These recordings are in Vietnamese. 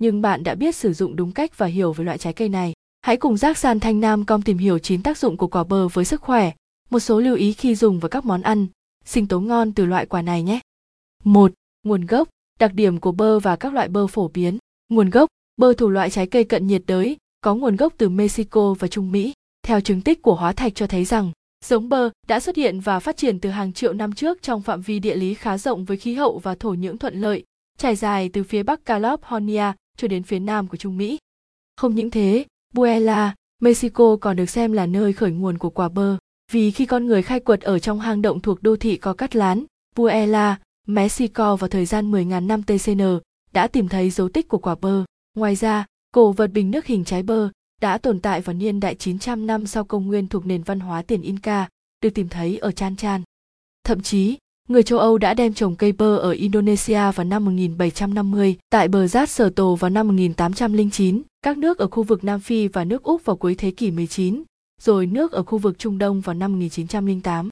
nhưng bạn đã biết sử dụng đúng cách và hiểu về loại trái cây này. Hãy cùng Giác San Thanh Nam Com tìm hiểu 9 tác dụng của quả bơ với sức khỏe, một số lưu ý khi dùng vào các món ăn, sinh tố ngon từ loại quả này nhé. 1. Nguồn gốc, đặc điểm của bơ và các loại bơ phổ biến. Nguồn gốc, bơ thuộc loại trái cây cận nhiệt đới, có nguồn gốc từ Mexico và Trung Mỹ. Theo chứng tích của hóa thạch cho thấy rằng, giống bơ đã xuất hiện và phát triển từ hàng triệu năm trước trong phạm vi địa lý khá rộng với khí hậu và thổ nhưỡng thuận lợi, trải dài từ phía bắc California cho đến phía nam của Trung Mỹ. Không những thế, Buela, Mexico còn được xem là nơi khởi nguồn của quả bơ, vì khi con người khai quật ở trong hang động thuộc đô thị có cắt lán, Buela, Mexico vào thời gian 10.000 năm TCN đã tìm thấy dấu tích của quả bơ. Ngoài ra, cổ vật bình nước hình trái bơ đã tồn tại vào niên đại 900 năm sau công nguyên thuộc nền văn hóa tiền Inca, được tìm thấy ở Chan Chan. Thậm chí, người châu Âu đã đem trồng cây bơ ở Indonesia vào năm 1750, tại bờ Rát Sở Tổ vào năm 1809, các nước ở khu vực Nam Phi và nước Úc vào cuối thế kỷ 19, rồi nước ở khu vực Trung Đông vào năm 1908.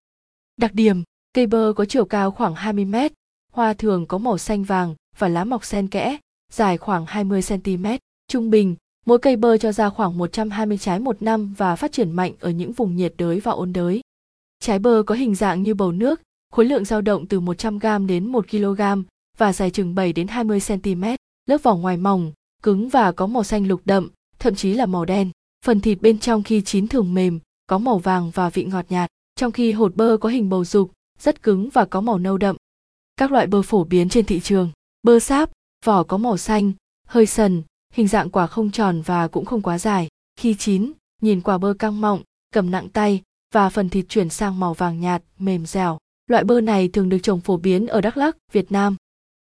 Đặc điểm, cây bơ có chiều cao khoảng 20 mét, hoa thường có màu xanh vàng và lá mọc xen kẽ, dài khoảng 20 cm. Trung bình, mỗi cây bơ cho ra khoảng 120 trái một năm và phát triển mạnh ở những vùng nhiệt đới và ôn đới. Trái bơ có hình dạng như bầu nước, khối lượng dao động từ 100 g đến 1 kg và dài chừng 7 đến 20 cm. Lớp vỏ ngoài mỏng, cứng và có màu xanh lục đậm, thậm chí là màu đen. Phần thịt bên trong khi chín thường mềm, có màu vàng và vị ngọt nhạt, trong khi hột bơ có hình bầu dục, rất cứng và có màu nâu đậm. Các loại bơ phổ biến trên thị trường, bơ sáp, vỏ có màu xanh, hơi sần, hình dạng quả không tròn và cũng không quá dài. Khi chín, nhìn quả bơ căng mọng, cầm nặng tay và phần thịt chuyển sang màu vàng nhạt, mềm dẻo. Loại bơ này thường được trồng phổ biến ở Đắk Lắk, Việt Nam.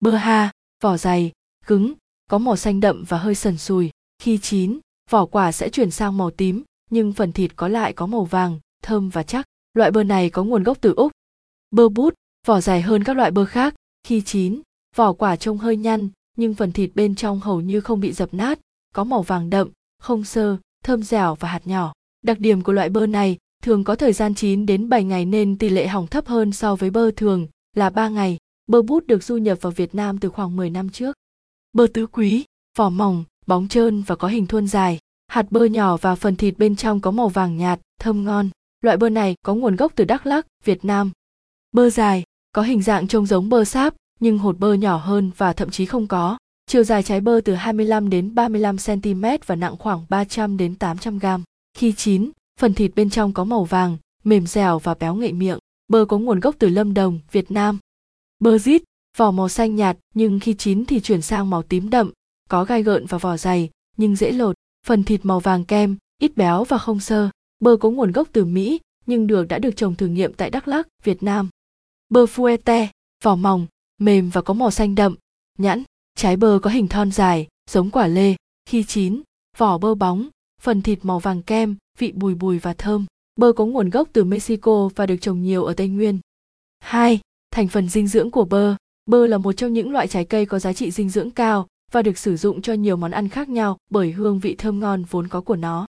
Bơ ha, vỏ dày, cứng, có màu xanh đậm và hơi sần sùi. Khi chín, vỏ quả sẽ chuyển sang màu tím, nhưng phần thịt có lại có màu vàng, thơm và chắc. Loại bơ này có nguồn gốc từ Úc. Bơ bút, vỏ dài hơn các loại bơ khác. Khi chín, vỏ quả trông hơi nhăn, nhưng phần thịt bên trong hầu như không bị dập nát, có màu vàng đậm, không sơ, thơm dẻo và hạt nhỏ. Đặc điểm của loại bơ này thường có thời gian chín đến 7 ngày nên tỷ lệ hỏng thấp hơn so với bơ thường là 3 ngày. Bơ bút được du nhập vào Việt Nam từ khoảng 10 năm trước. Bơ tứ quý, vỏ mỏng, bóng trơn và có hình thuôn dài. Hạt bơ nhỏ và phần thịt bên trong có màu vàng nhạt, thơm ngon. Loại bơ này có nguồn gốc từ Đắk Lắk, Việt Nam. Bơ dài, có hình dạng trông giống bơ sáp, nhưng hột bơ nhỏ hơn và thậm chí không có. Chiều dài trái bơ từ 25 đến 35 cm và nặng khoảng 300 đến 800 g. Khi chín, phần thịt bên trong có màu vàng, mềm dẻo và béo ngậy miệng. Bơ có nguồn gốc từ Lâm Đồng, Việt Nam. Bơ rít, vỏ màu xanh nhạt nhưng khi chín thì chuyển sang màu tím đậm, có gai gợn và vỏ dày, nhưng dễ lột. Phần thịt màu vàng kem, ít béo và không sơ. Bơ có nguồn gốc từ Mỹ, nhưng được đã được trồng thử nghiệm tại Đắk Lắk, Việt Nam. Bơ fuete, vỏ mỏng, mềm và có màu xanh đậm, nhẵn, trái bơ có hình thon dài, giống quả lê, khi chín, vỏ bơ bóng, phần thịt màu vàng kem, vị bùi bùi và thơm. Bơ có nguồn gốc từ Mexico và được trồng nhiều ở Tây Nguyên. 2. Thành phần dinh dưỡng của bơ. Bơ là một trong những loại trái cây có giá trị dinh dưỡng cao và được sử dụng cho nhiều món ăn khác nhau bởi hương vị thơm ngon vốn có của nó.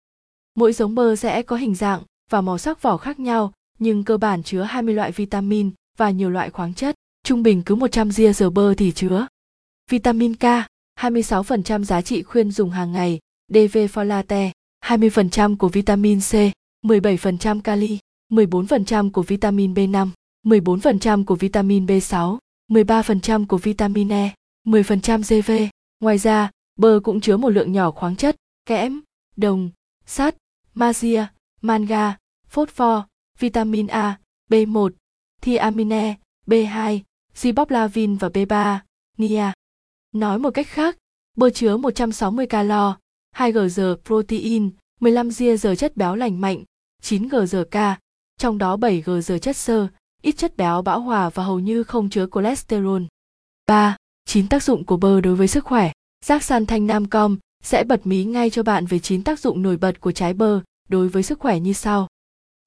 Mỗi giống bơ sẽ có hình dạng và màu sắc vỏ khác nhau, nhưng cơ bản chứa 20 loại vitamin và nhiều loại khoáng chất. Trung bình cứ 100 ria giờ bơ thì chứa vitamin K, 26% giá trị khuyên dùng hàng ngày, DV folate, 20% của vitamin C, 17% kali, 14% của vitamin B5, 14% của vitamin B6, 13% của vitamin E, 10% GV. Ngoài ra, bơ cũng chứa một lượng nhỏ khoáng chất, kẽm, đồng, sắt, magie, manga, phốt pho, vitamin A, B1, thiamine, B2, riboflavin và B3, nia. Nói một cách khác, bơ chứa 160 calo, 2 g giờ protein, 15 g giờ chất béo lành mạnh, 9 g giờ ca, trong đó 7 g giờ chất xơ, ít chất béo bão hòa và hầu như không chứa cholesterol. 3. 9 tác dụng của bơ đối với sức khỏe. Giác San Thanh Nam Com sẽ bật mí ngay cho bạn về 9 tác dụng nổi bật của trái bơ đối với sức khỏe như sau.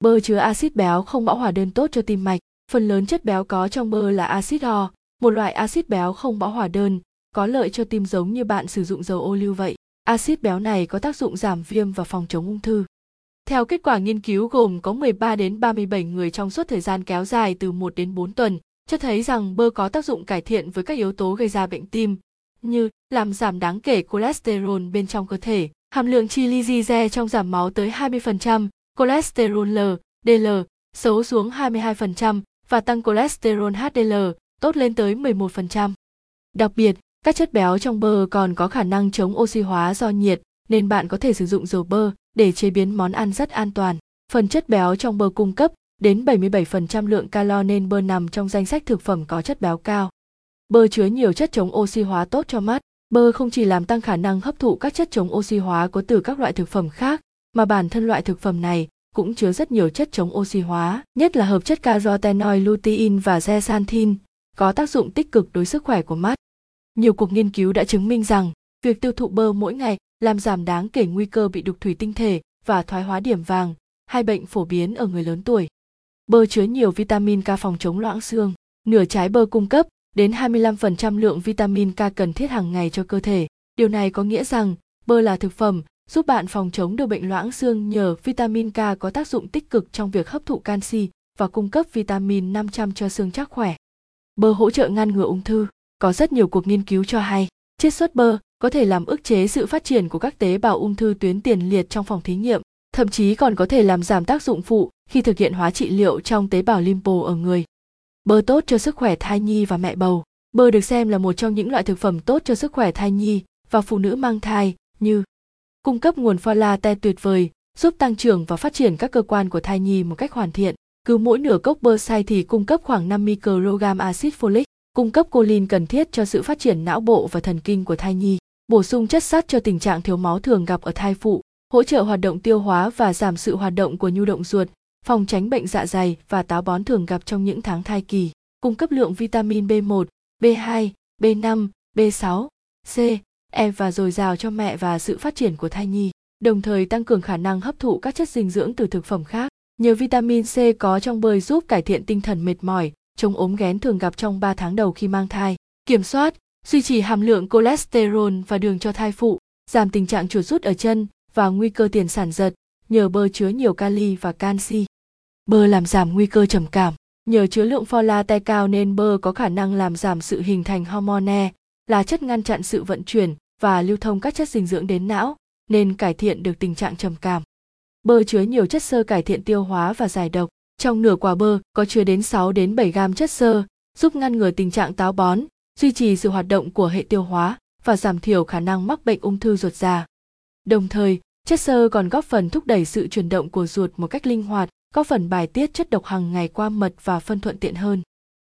Bơ chứa axit béo không bão hòa đơn tốt cho tim mạch. Phần lớn chất béo có trong bơ là axit O, một loại axit béo không bão hòa đơn, có lợi cho tim giống như bạn sử dụng dầu ô liu vậy. Axit béo này có tác dụng giảm viêm và phòng chống ung thư. Theo kết quả nghiên cứu gồm có 13 đến 37 người trong suốt thời gian kéo dài từ 1 đến 4 tuần, cho thấy rằng bơ có tác dụng cải thiện với các yếu tố gây ra bệnh tim, như làm giảm đáng kể cholesterol bên trong cơ thể, hàm lượng triglyceride trong giảm máu tới 20%, cholesterol L, DL xấu xuống 22% và tăng cholesterol HDL tốt lên tới 11%. Đặc biệt, các chất béo trong bơ còn có khả năng chống oxy hóa do nhiệt nên bạn có thể sử dụng dầu bơ để chế biến món ăn rất an toàn. Phần chất béo trong bơ cung cấp đến 77% lượng calo nên bơ nằm trong danh sách thực phẩm có chất béo cao. Bơ chứa nhiều chất chống oxy hóa tốt cho mắt. Bơ không chỉ làm tăng khả năng hấp thụ các chất chống oxy hóa có từ các loại thực phẩm khác, mà bản thân loại thực phẩm này cũng chứa rất nhiều chất chống oxy hóa, nhất là hợp chất carotenoid lutein và zeaxanthin, có tác dụng tích cực đối sức khỏe của mắt. Nhiều cuộc nghiên cứu đã chứng minh rằng việc tiêu thụ bơ mỗi ngày làm giảm đáng kể nguy cơ bị đục thủy tinh thể và thoái hóa điểm vàng, hai bệnh phổ biến ở người lớn tuổi. Bơ chứa nhiều vitamin K phòng chống loãng xương. Nửa trái bơ cung cấp đến 25% lượng vitamin K cần thiết hàng ngày cho cơ thể. Điều này có nghĩa rằng bơ là thực phẩm giúp bạn phòng chống được bệnh loãng xương nhờ vitamin K có tác dụng tích cực trong việc hấp thụ canxi và cung cấp vitamin 500 cho xương chắc khỏe. Bơ hỗ trợ ngăn ngừa ung thư. Có rất nhiều cuộc nghiên cứu cho hay, chiết xuất bơ có thể làm ức chế sự phát triển của các tế bào ung thư tuyến tiền liệt trong phòng thí nghiệm, thậm chí còn có thể làm giảm tác dụng phụ khi thực hiện hóa trị liệu trong tế bào limpo ở người. Bơ tốt cho sức khỏe thai nhi và mẹ bầu. Bơ được xem là một trong những loại thực phẩm tốt cho sức khỏe thai nhi và phụ nữ mang thai như cung cấp nguồn folate tuyệt vời, giúp tăng trưởng và phát triển các cơ quan của thai nhi một cách hoàn thiện. Cứ mỗi nửa cốc bơ xay thì cung cấp khoảng 5 microgram axit folic, cung cấp colin cần thiết cho sự phát triển não bộ và thần kinh của thai nhi, bổ sung chất sắt cho tình trạng thiếu máu thường gặp ở thai phụ, hỗ trợ hoạt động tiêu hóa và giảm sự hoạt động của nhu động ruột, phòng tránh bệnh dạ dày và táo bón thường gặp trong những tháng thai kỳ, cung cấp lượng vitamin B1, B2, B5, B6, C, E và dồi dào cho mẹ và sự phát triển của thai nhi, đồng thời tăng cường khả năng hấp thụ các chất dinh dưỡng từ thực phẩm khác. Nhờ vitamin C có trong bơi giúp cải thiện tinh thần mệt mỏi, chống ốm ghén thường gặp trong 3 tháng đầu khi mang thai, kiểm soát, duy trì hàm lượng cholesterol và đường cho thai phụ, giảm tình trạng chuột rút ở chân và nguy cơ tiền sản giật nhờ bơ chứa nhiều kali và canxi. Bơ làm giảm nguy cơ trầm cảm. Nhờ chứa lượng folate cao nên bơ có khả năng làm giảm sự hình thành hormone, là chất ngăn chặn sự vận chuyển và lưu thông các chất dinh dưỡng đến não, nên cải thiện được tình trạng trầm cảm. Bơ chứa nhiều chất xơ cải thiện tiêu hóa và giải độc. Trong nửa quả bơ có chứa đến 6 đến 7 gam chất xơ, giúp ngăn ngừa tình trạng táo bón, duy trì sự hoạt động của hệ tiêu hóa và giảm thiểu khả năng mắc bệnh ung thư ruột già. Đồng thời, chất xơ còn góp phần thúc đẩy sự chuyển động của ruột một cách linh hoạt, góp phần bài tiết chất độc hàng ngày qua mật và phân thuận tiện hơn.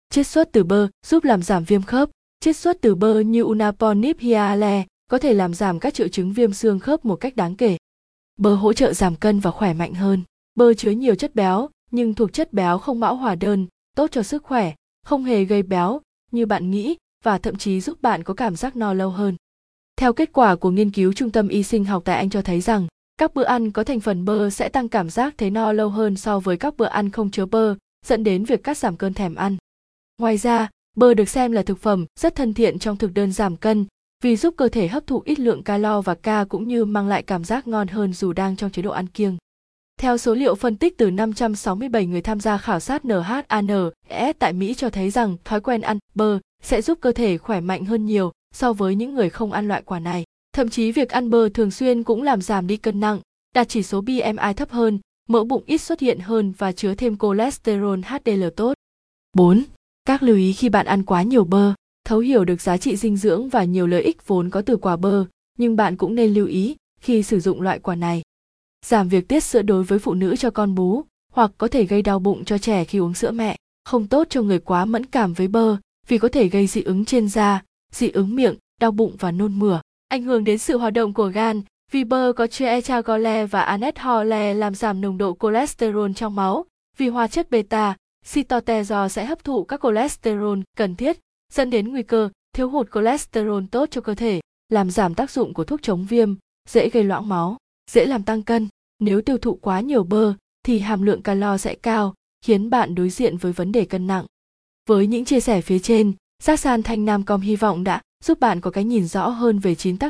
Chiết xuất từ bơ giúp làm giảm viêm khớp. Chiết xuất từ bơ như Unaponip hiale có thể làm giảm các triệu chứng viêm xương khớp một cách đáng kể. Bơ hỗ trợ giảm cân và khỏe mạnh hơn. Bơ chứa nhiều chất béo, nhưng thuộc chất béo không bão hòa đơn, tốt cho sức khỏe, không hề gây béo như bạn nghĩ và thậm chí giúp bạn có cảm giác no lâu hơn. Theo kết quả của nghiên cứu Trung tâm Y sinh học tại Anh cho thấy rằng, các bữa ăn có thành phần bơ sẽ tăng cảm giác thấy no lâu hơn so với các bữa ăn không chứa bơ, dẫn đến việc cắt giảm cơn thèm ăn. Ngoài ra, bơ được xem là thực phẩm rất thân thiện trong thực đơn giảm cân vì giúp cơ thể hấp thụ ít lượng calo và ca cũng như mang lại cảm giác ngon hơn dù đang trong chế độ ăn kiêng. Theo số liệu phân tích từ 567 người tham gia khảo sát NHANES tại Mỹ cho thấy rằng thói quen ăn bơ sẽ giúp cơ thể khỏe mạnh hơn nhiều so với những người không ăn loại quả này. Thậm chí việc ăn bơ thường xuyên cũng làm giảm đi cân nặng, đạt chỉ số BMI thấp hơn, mỡ bụng ít xuất hiện hơn và chứa thêm cholesterol HDL tốt. 4. Các lưu ý khi bạn ăn quá nhiều bơ, thấu hiểu được giá trị dinh dưỡng và nhiều lợi ích vốn có từ quả bơ, nhưng bạn cũng nên lưu ý khi sử dụng loại quả này. Giảm việc tiết sữa đối với phụ nữ cho con bú, hoặc có thể gây đau bụng cho trẻ khi uống sữa mẹ, không tốt cho người quá mẫn cảm với bơ vì có thể gây dị ứng trên da, dị ứng miệng, đau bụng và nôn mửa. Ảnh hưởng đến sự hoạt động của gan vì bơ có chứa etragole và anethole làm giảm nồng độ cholesterol trong máu. Vì hóa chất beta sitotezo sẽ hấp thụ các cholesterol cần thiết dẫn đến nguy cơ thiếu hụt cholesterol tốt cho cơ thể làm giảm tác dụng của thuốc chống viêm dễ gây loãng máu dễ làm tăng cân nếu tiêu thụ quá nhiều bơ, thì hàm lượng calo sẽ cao, khiến bạn đối diện với vấn đề cân nặng. Với những chia sẻ phía trên, giác san thanh nam com hy vọng đã giúp bạn có cái nhìn rõ hơn về chín tác